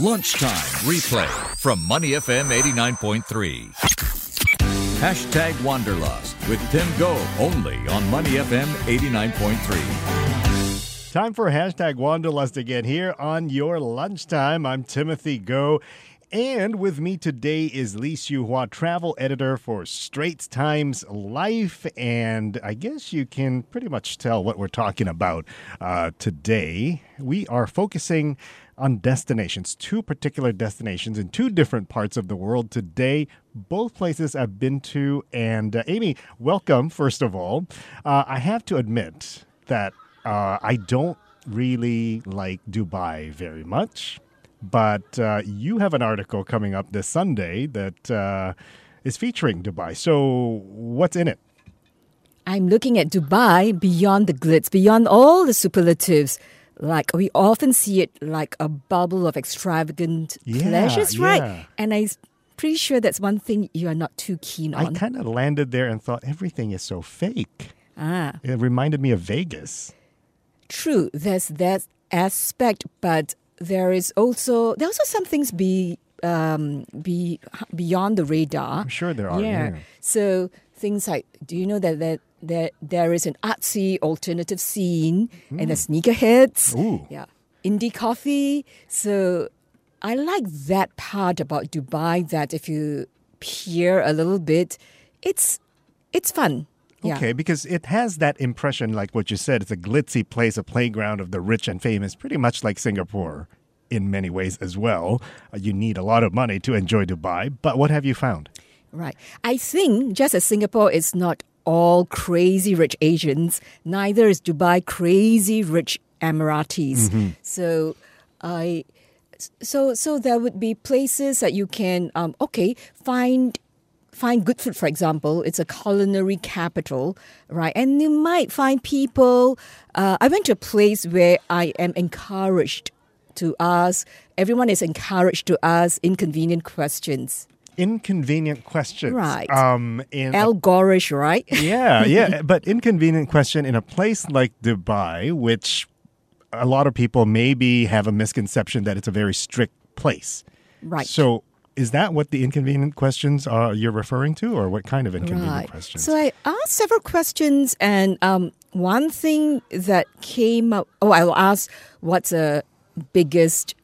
Lunchtime replay from Money FM 89.3. Hashtag Wanderlust with Tim Go only on Money FM 89.3. Time for hashtag Wanderlust again here on your lunchtime. I'm Timothy Go. And with me today is Lee Siu Hua, travel editor for Straits Times Life. And I guess you can pretty much tell what we're talking about uh, today. We are focusing on destinations, two particular destinations in two different parts of the world today. Both places I've been to. And uh, Amy, welcome, first of all. Uh, I have to admit that uh, I don't really like Dubai very much. But uh, you have an article coming up this Sunday that uh, is featuring Dubai. So, what's in it? I'm looking at Dubai beyond the glitz, beyond all the superlatives. Like we often see it like a bubble of extravagant Yeah, pleasures, yeah. right? And I'm pretty sure that's one thing you are not too keen on. I kind of landed there and thought everything is so fake. ah, It reminded me of Vegas. true. There's that aspect, but there is also there are also some things be um be beyond the radar. I'm sure there are. yeah. yeah. So things like, do you know that that there, there is an artsy alternative scene and the sneakerheads? Ooh. Yeah. Indie coffee. So I like that part about Dubai that if you peer a little bit, it's it's fun. Yeah. Okay, because it has that impression, like what you said, it's a glitzy place, a playground of the rich and famous, pretty much like Singapore in many ways as well. Uh, you need a lot of money to enjoy Dubai, but what have you found? Right. I think just as Singapore is not all crazy rich Asians, neither is Dubai crazy rich Emiratis. So I so so there would be places that you can um, okay find find good food for example. It's a culinary capital right? And you might find people uh, i went to a place where i am encouraged to ask everyone is encouraged to ask inconvenient questions Inconvenient questions. Right. Um, in Al Gorish, right? yeah, yeah. But inconvenient question in a place like Dubai, which a lot of people maybe have a misconception that it's a very strict place. Right. So is that what the inconvenient questions are you're referring to, or what kind of inconvenient Right. questions? So I asked several questions, and um, one thing that came up. Oh, I'll ask what's the biggest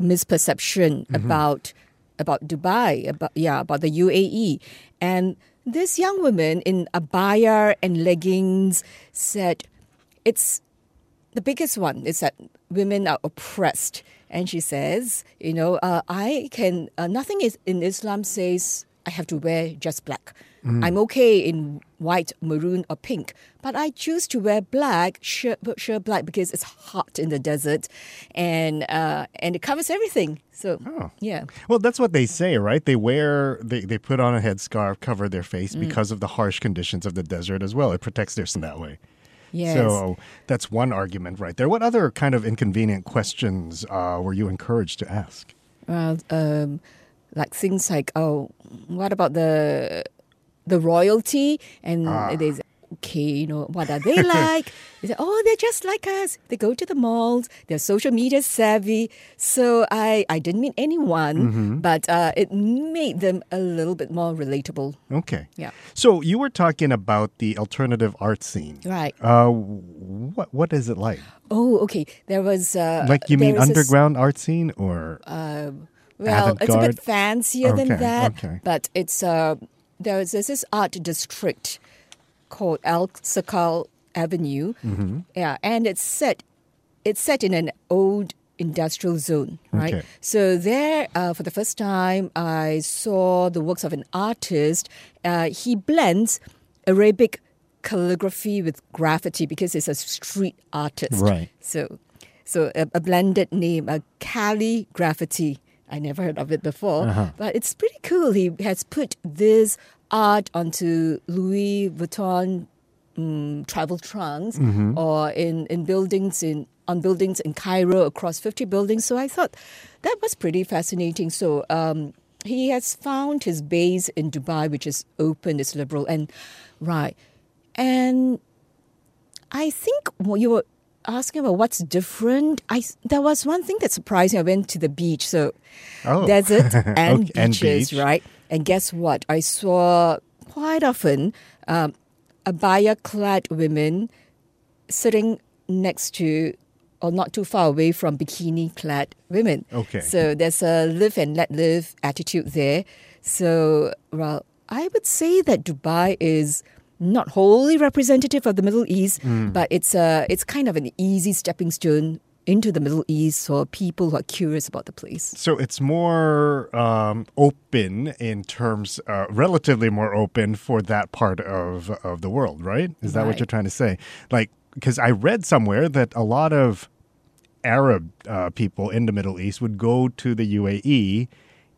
misperception Mm-hmm. about about Dubai? About yeah, about the UAE, and this young woman in a abaya and leggings said, "It's the biggest one is that women are oppressed. And she says, you know, uh, I can, uh, nothing is in Islam says I have to wear just black. I'm okay in white, maroon, or pink, but I choose to wear black, shirt, shirt black, because it's hot in the desert, and uh, and it covers everything. So yeah, Well, that's what they say, right? They wear, they, they put on a headscarf, cover their face Mm. because of the harsh conditions of the desert as well. It protects their skin that way. yes. So that's one argument right there. What other kind of inconvenient questions uh, were you encouraged to ask? Well, um, like things like, oh, what about the the royalty? And they say, okay, you know, what are they like? they say, oh, they're just like us. They go to the malls. They're social media savvy. So I, I didn't meet anyone, but uh, it made them a little bit more relatable. Okay. Yeah. So you were talking about the alternative art scene. Right. Uh, what what is it like? Oh, okay. There was uh, Like you mean there is a s- underground art scene or? Well, it's a bit fancier than that, okay. but it's uh, there's there's this art district called Alserkal Avenue, Mm-hmm. yeah, and it's set it's set in an old industrial zone, right? Okay. So there, uh, for the first time, I saw the works of an artist. Uh, he blends Arabic calligraphy with graffiti because he's a street artist. Right. So, so a, a blended name, a calligraffiti. I never heard of it before, Uh-huh. but it's pretty cool. He has put this art onto Louis Vuitton um, travel trunks Mm-hmm. or in, in buildings in on buildings in Cairo across 50 buildings. So I thought that was pretty fascinating. So um, he has found his base in Dubai, which is open, is liberal, and right. And I think what you were asking about what's different, I there was one thing that surprised me. I went to the beach, so Oh. desert and Okay, and beaches, beach. right? And guess what? I saw quite often um, abaya-clad women sitting next to or not too far away from bikini-clad women. Okay. So there's a live and let live attitude there. So, well, I would say that Dubai is not wholly representative of the Middle East, Hmm. but it's a it's kind of an easy stepping stone into the Middle East for people who are curious about the place. So it's more um, open in terms, uh, relatively more open for that part of of the world, right? Is that what you're trying to say? Like, because I read somewhere that a lot of Arab uh, people in the Middle East would go to the UAE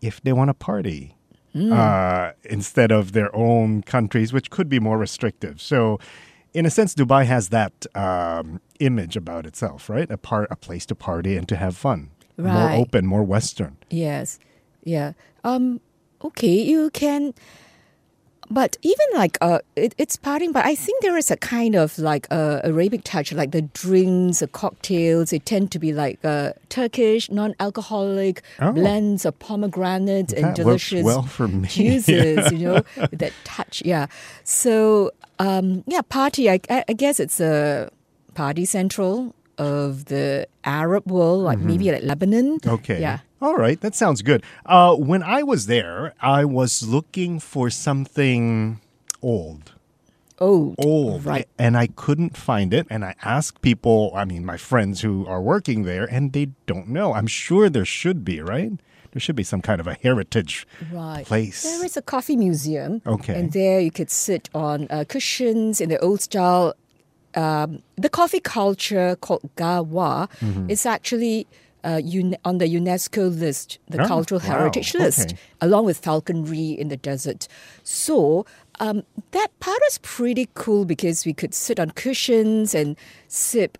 if they want to party. Uh, instead of their own countries, which could be more restrictive. So, in a sense, Dubai has that um, image about itself, right? A part, a place to party and to have fun, more open, more Western. Yes. Yeah. Um okay, you can but even like uh it, it's partying but I think there is a kind of like uh, Arabic touch like the drinks, the cocktails, they tend to be like uh Turkish, non-alcoholic Oh. blends of pomegranate and That works delicious well for me. juices, you know, that touch. Yeah. So um yeah, party I I, I guess it's a party central of the Arab world, like maybe like Lebanon. Mm-hmm. Okay. Yeah. All right. That sounds good. Uh, when I was there, I was looking for something old. Old. Old. Right. And I couldn't find it. And I asked people, I mean, my friends who are working there, and they don't know. I'm sure there should be, right? There should be some kind of a heritage Right. place. There is a coffee museum. Okay. And there you could sit on uh, cushions in the old style. Um, the coffee culture called Gahwa Mm-hmm. is actually uh, un- on the UNESCO list, the Oh, cultural wow. heritage list, Okay. along with falconry in the desert. So um, that part is pretty cool because we could sit on cushions and sip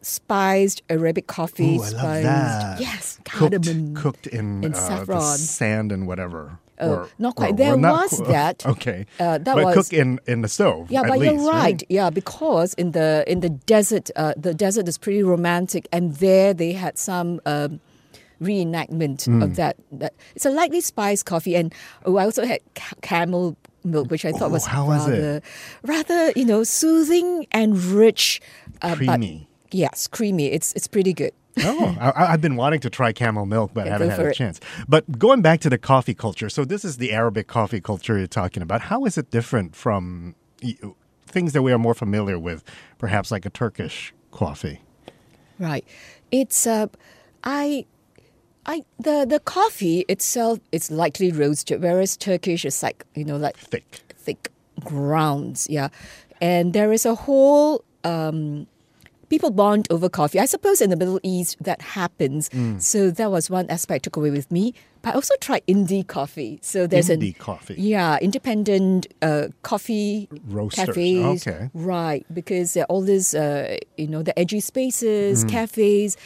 spiced Arabic coffee. Ooh, I love spiced, that. Yes, cooked, cardamom. cooked in, and uh, the saffron. sand and whatever. Oh, Or- not quite. There not was qu- that. Okay. Uh, that but was- cooked in, in the stove. Yeah, but least, you're right. Yeah, because in the in the desert, uh, the desert is pretty romantic, and there they had some um, reenactment Hmm. of that, that. It's a lightly spiced coffee, and oh, I also had ca- camel milk, which I thought was how was rather, rather you know, soothing and rich. Uh, Creamy. Yes, creamy. It's it's pretty good. Oh, I, I've been wanting to try camel milk, but Yeah, haven't had a it. chance. But going back to the coffee culture, so this is the Arabic coffee culture you're talking about. How is it different from things that we are more familiar with, perhaps like a Turkish coffee? Right. It's uh, I, I the the coffee itself is lightly roasted, whereas Turkish is like you know like Thick. thick grounds. Yeah, and there is a whole um, people bond over coffee. I suppose in the Middle East that happens. Mm. So that was one aspect I took away with me. But I also tried indie coffee. So there's an Indie coffee. Yeah, independent uh, coffee Roasters. cafes. Okay. Right, because there are all these, uh, you know, the edgy spaces, Mm. cafes,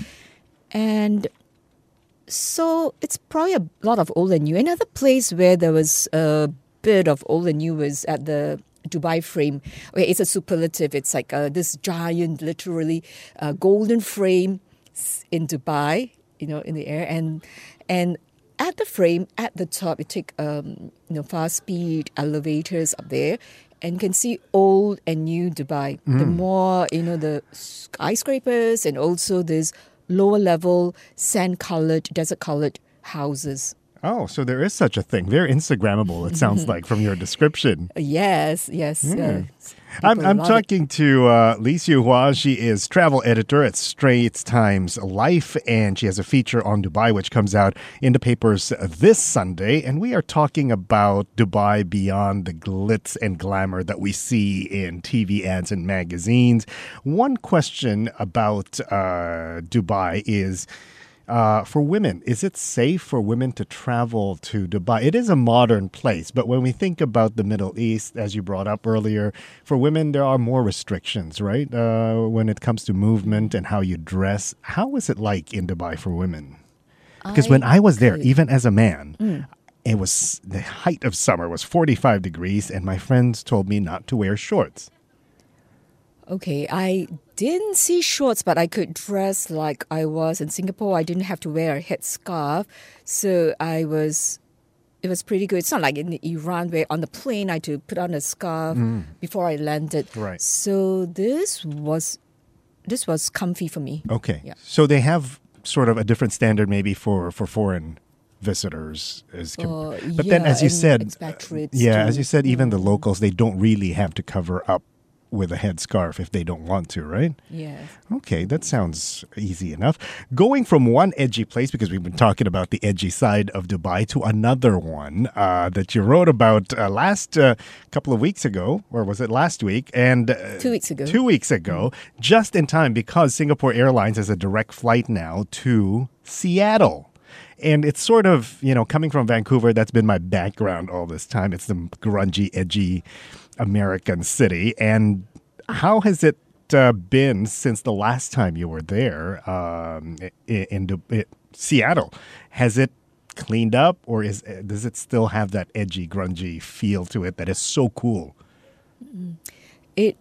and so it's probably a lot of old and new. Another place where there was a bit of old and new was at the Dubai frame. It's a superlative. It's like uh, this giant, literally uh, golden frame in Dubai, you know, in the air, and and at the frame at the top, you take um, you know fast speed elevators up there. And you can see old and new Dubai. The more you know, the skyscrapers and also this lower level sand colored, desert colored houses. Oh, so there is such a thing. Very Instagrammable, it sounds like, from your description. Yes, yes. uh, I'm, I'm love it. talking to uh, Siu Hua. She is travel editor at Straits Times Life, and she has a feature on Dubai, which comes out in the papers this Sunday. And we are talking about Dubai beyond the glitz and glamour that we see in TV ads and magazines. One question about uh, Dubai is. Uh, for women, is it safe for women to travel to Dubai? It is a modern place, but when we think about the Middle East, as you brought up earlier, for women there are more restrictions, right? Uh, when it comes to movement and how you dress. How is it like in Dubai for women? Because when I was there, could- even as a man, it was the height of summer was 45 degrees, and my friends told me not to wear shorts. Okay, I didn't see shorts, but I could dress like I was in Singapore. I didn't have to wear a headscarf, so I was. It was pretty good. It's not like in Iran where on the plane I had to put on a scarf before I landed. Right. So this was this was comfy for me. Okay. Yeah. So they have sort of a different standard maybe for, for foreign visitors. As com- Uh, but then, as you said, yeah, too. as you said, even the locals, they don't really have to cover up with a headscarf if they don't want to, right? Yes. Okay, that sounds easy enough. Going from one edgy place, because we've been talking about the edgy side of Dubai, to another one uh, that you wrote about uh, last uh, couple of weeks ago, or was it last week? And uh, Two weeks ago. Two weeks ago, just in time because Singapore Airlines has a direct flight now to Seattle. And it's sort of, you know, coming from Vancouver, that's been my background all this time. It's the grungy, edgy American city. And how has it uh, been since the last time you were there um, in, in, Du- i Seattle? Has it cleaned up or is does it still have that edgy, grungy feel to it that is so cool? It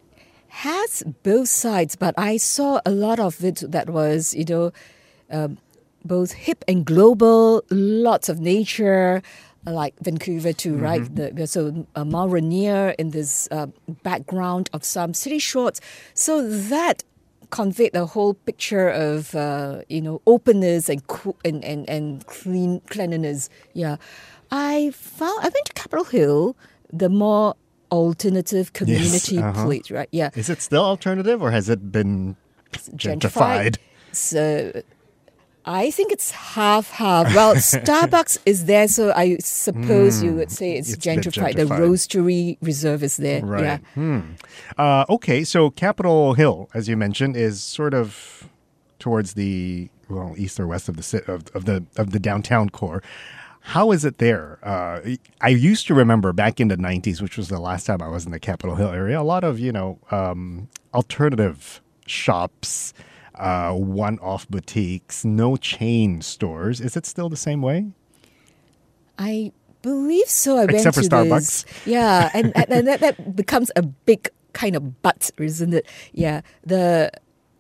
has both sides, but I saw a lot of it that was, you know, um, both hip and global, lots of nature, uh, like Vancouver too, right? The, so uh, Mount Rainier in this uh, background of some city shorts. So that conveyed the whole picture of, uh, you know, openness and, cool, and, and, and clean cleanliness. Yeah. I found, I went to Capitol Hill, the more alternative community uh-huh. place, right? Yeah Is it still alternative or has it been gentrified? So I think it's half half. Well, Starbucks is there, so I suppose you would say it's. It's gentrified. The gentrified. roastery reserve is there. Right. Yeah. Hmm. Uh, okay, so Capitol Hill, as you mentioned, is sort of towards the well east or west of the of, of the of the downtown core. How is it there? Uh, I used to remember back in the '90s, which was the last time I was in the Capitol Hill area. A lot of you know um, alternative shops, uh, one-off boutiques, no chain stores. Is it still the same way? I believe so. I Except for to Starbucks. This. Yeah, and, and, that, that becomes a big kind of but, isn't it? Yeah, the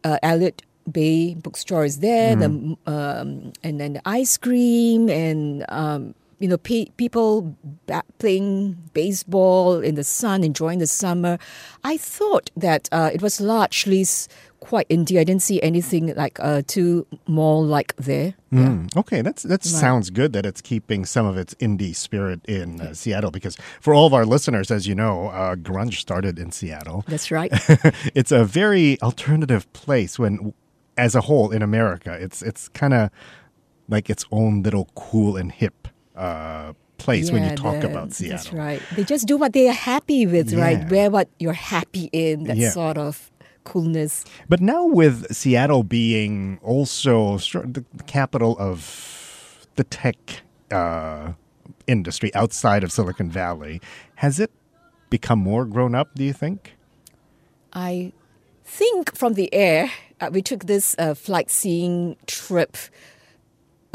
uh, Elliott Bay bookstore is there, Mm-hmm. the um, and then the ice cream and um, you know pe- people ba- playing baseball in the sun, enjoying the summer. I thought that uh, it was largely s- quite indie. I didn't see anything like uh, too mall like there. Mm, okay, that's that sounds good that it's keeping some of its indie spirit in uh, Seattle because for all of our listeners, as you know, uh, grunge started in Seattle. That's right. it's a very alternative place when, as a whole in America, it's it's kind of like its own little cool and hip uh, place when you talk the- about Seattle. That's right. They just do what they are happy with, right? Wear what you're happy in, that Yeah. sort of coolness. But now with Seattle being also the capital of the tech uh, industry outside of Silicon Valley, has it become more grown up? Do you think? I think from the air, uh, we took this uh, flight seeing trip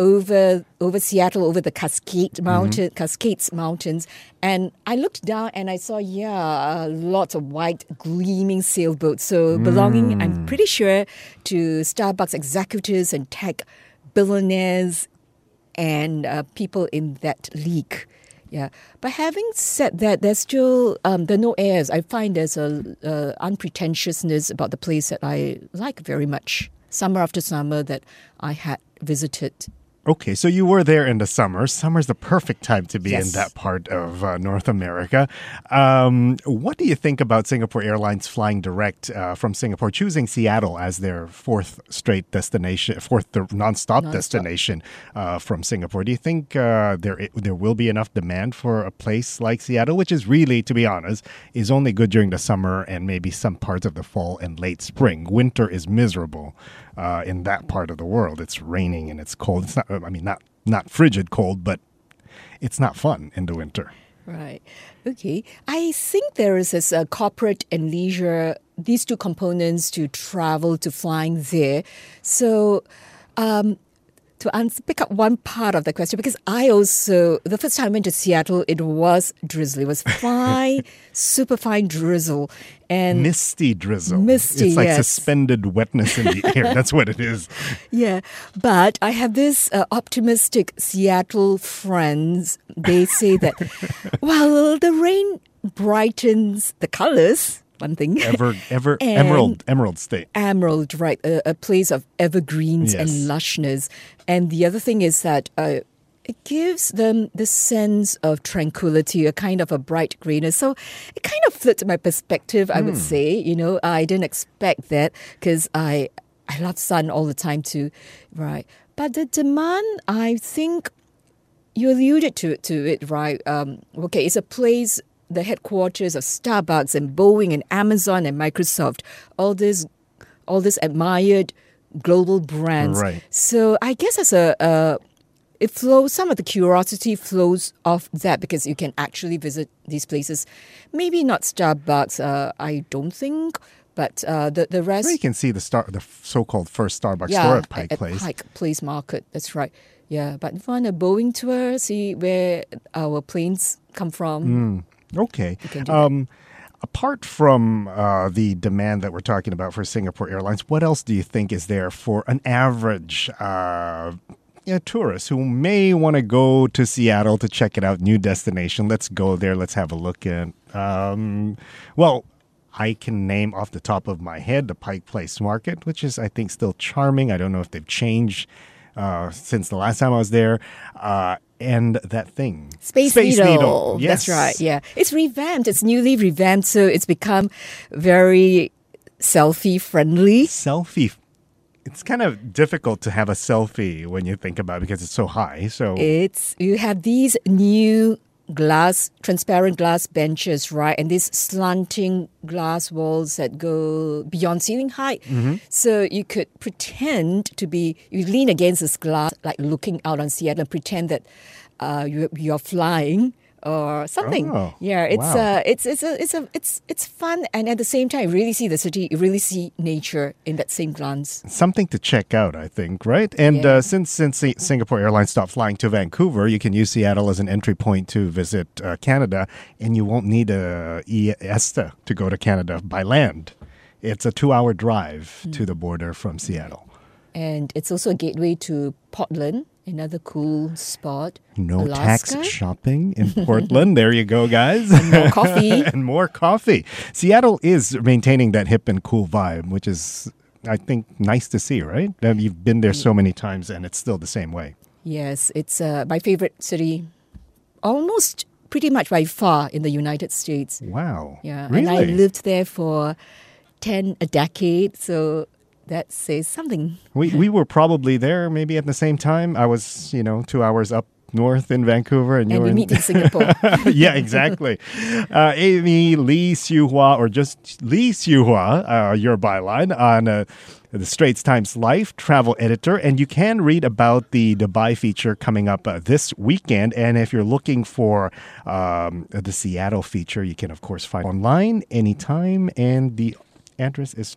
over over Seattle, over the Cascade Mountain, Cascades Mountains, and I looked down and I saw yeah, lots of white gleaming sailboats. So belonging, I'm pretty sure, to Starbucks executives and tech billionaires and uh, people in that league. Yeah, but having said that, there's still um, there are no airs. I find there's a uh, unpretentiousness about the place that I like very much. Summer after summer that I had visited. Okay, so you were there in the summer. Summer's the perfect time to be in that part of uh, North America. Um, what do you think about Singapore Airlines flying direct uh, from Singapore, choosing Seattle as their fourth straight destination, fourth the nonstop, destination uh, from Singapore? Do you think uh, there there will be enough demand for a place like Seattle, which is really, to be honest, is only good during the summer and maybe some parts of the fall and late spring. Winter is miserable uh, in that part of the world. It's raining and it's cold. It's not. I mean, not not frigid cold, but it's not fun in the winter. Right. Okay. I think there is this uh, corporate and leisure, these two components to travel, to flying there. So, um, to answer, pick up one part of the question because I also the first time I went to Seattle, it was drizzly. It was fine, super fine drizzle, and Misty drizzle. Misty, It's like yes. suspended wetness in the air. That's what it is. yeah. But I have this uh, optimistic Seattle friends. They say that, well, the rain brightens the colors. One thing. Ever, ever, emerald, emerald state. Emerald, right? A, a place of evergreens and lushness. And the other thing is that uh, it gives them the sense of tranquility, a kind of a bright greenness. So it kind of flipped my perspective, I Hmm. would say. You know, I didn't expect that because I I love sun all the time too, right? But the demand, I think, you alluded to to it, right? Um, okay, it's a place, the headquarters of Starbucks and Boeing and Amazon and Microsoft. All this, all this admired global brands. Right. So I guess as a, uh, it flows. Some of the curiosity flows off that because you can actually visit these places. Maybe not Starbucks. Uh, I don't think. But uh, the the rest, Well, you can see the star, the so-called first Starbucks yeah, store at Pike Place. Pike Place Market. That's right. Yeah, but find a Boeing tour, see where our planes come from. Hmm. Okay. can do that. Um, apart from uh, the demand that we're talking about for Singapore Airlines, what else do you think is there for an average uh, you know, tourist who may want to go to Seattle to check it out, new destination? Let's go there. Let's have a look at. Um, well. I can name off the top of my head the Pike Place Market, which is, I think, still charming. I don't know if they've changed uh, since the last time I was there. Uh, and that thing, Space, Needle. Yes. That's right. Yeah, it's revamped. It's newly revamped, so it's become very selfie friendly. selfie it's kind of difficult to have a selfie when you think about it because it's so high so It's you have these new glass, transparent glass benches, right, and these slanting glass walls that go beyond ceiling height. So you could pretend to be you lean against this glass, like looking out on Seattle, and pretend that uh, you you're flying or something. Oh, yeah, it's wow. uh, it's it's a, it's a it's it's fun, and at the same time, you really see the city, you really see nature in that same glance. something to check out i think right and Yeah. uh, since since Si- singapore airlines stopped flying to vancouver you can use seattle as an entry point to visit uh, canada and you won't need a ESTA to go to canada by land it's a two hour drive to the border from seattle And it's also a gateway to Portland, another cool spot. no Alaska. tax shopping in Portland. there you go, guys. more coffee. and more coffee. Seattle is maintaining that hip and cool vibe, which is, I think, nice to see, right? You've been there so many times and it's still the same way. Yes, it's uh, my favorite city, almost pretty much by far in the United States. Wow. Yeah, Really? and I lived there for ten a decade, so that says something. we, we were probably there maybe at the same time. I was, you know, two hours up north in Vancouver and you And in meet in Singapore. yeah, exactly. Uh, Amy Lee Siu Hua, or just Lee Siu Hua, uh, your byline on uh, the Straits Times Life travel editor. And you can read about the Dubai feature coming up uh, this weekend. And if you're looking for um, the Seattle feature, you can, of course, find online anytime. And the address is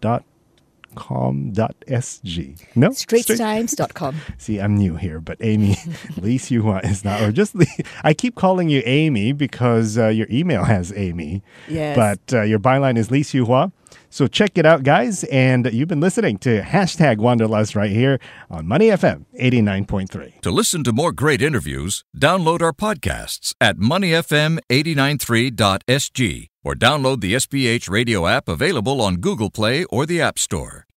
straitstimes.com.sg. No? Straits- StraitsTimes.com. See, I'm new here, but Amy Lee Siuhua is not, or just Lee. I keep calling you Amy because uh, your email has Amy. Yes. But uh, your byline is Lee Siuhua. So check it out, guys. And you've been listening to hashtag Wanderlust right here on Money FM 89.3. To listen to more great interviews, download our podcasts at moneyfm893.sg or download the SPH radio app available on Google Play or the App Store.